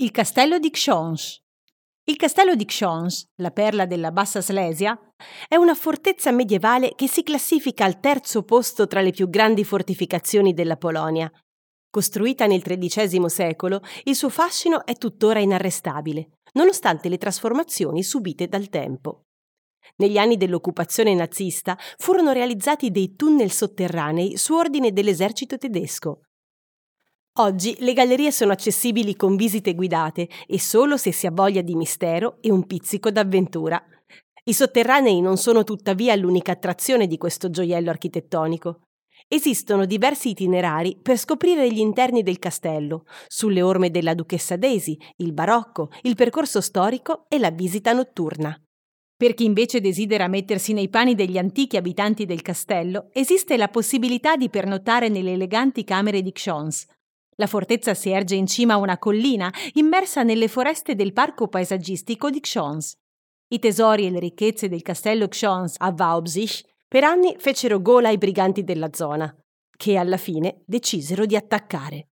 Il castello di Xons. Il castello di Xons, la perla della Bassa Slesia, è una fortezza medievale che si classifica al terzo posto tra le più grandi fortificazioni della Polonia. Costruita nel XIII secolo, il suo fascino è tuttora inarrestabile, nonostante le trasformazioni subite dal tempo. Negli anni dell'occupazione nazista furono realizzati dei tunnel sotterranei su ordine dell'esercito tedesco, Oggi le gallerie sono accessibili con visite guidate e solo se si ha voglia di mistero e un pizzico d'avventura. I sotterranei non sono tuttavia l'unica attrazione di questo gioiello architettonico. Esistono diversi itinerari per scoprire gli interni del castello, sulle orme della duchessa Daisy, il barocco, il percorso storico e la visita notturna. Per chi invece desidera mettersi nei panni degli antichi abitanti del castello, esiste la possibilità di pernottare nelle eleganti camere di Xons, la fortezza si erge in cima a una collina, immersa nelle foreste del parco paesaggistico di Xons. I tesori e le ricchezze del castello Xons a Vaubsich per anni fecero gola ai briganti della zona, che alla fine decisero di attaccare.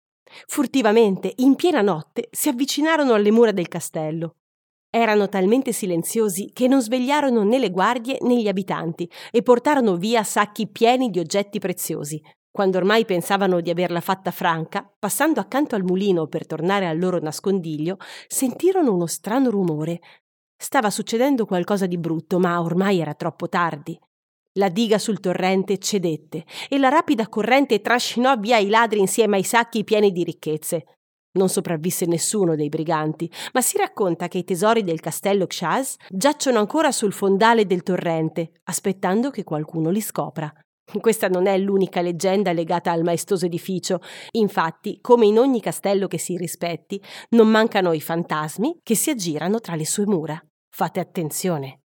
Furtivamente, in piena notte, si avvicinarono alle mura del castello. Erano talmente silenziosi che non svegliarono né le guardie né gli abitanti e portarono via sacchi pieni di oggetti preziosi, quando ormai pensavano di averla fatta franca, passando accanto al mulino per tornare al loro nascondiglio, sentirono uno strano rumore. Stava succedendo qualcosa di brutto, ma ormai era troppo tardi. La diga sul torrente cedette e la rapida corrente trascinò via i ladri insieme ai sacchi pieni di ricchezze. Non sopravvisse nessuno dei briganti, ma si racconta che i tesori del castello Xaz giacciono ancora sul fondale del torrente, aspettando che qualcuno li scopra. Questa non è l'unica leggenda legata al maestoso edificio. Infatti, come in ogni castello che si rispetti, non mancano i fantasmi che si aggirano tra le sue mura. Fate attenzione.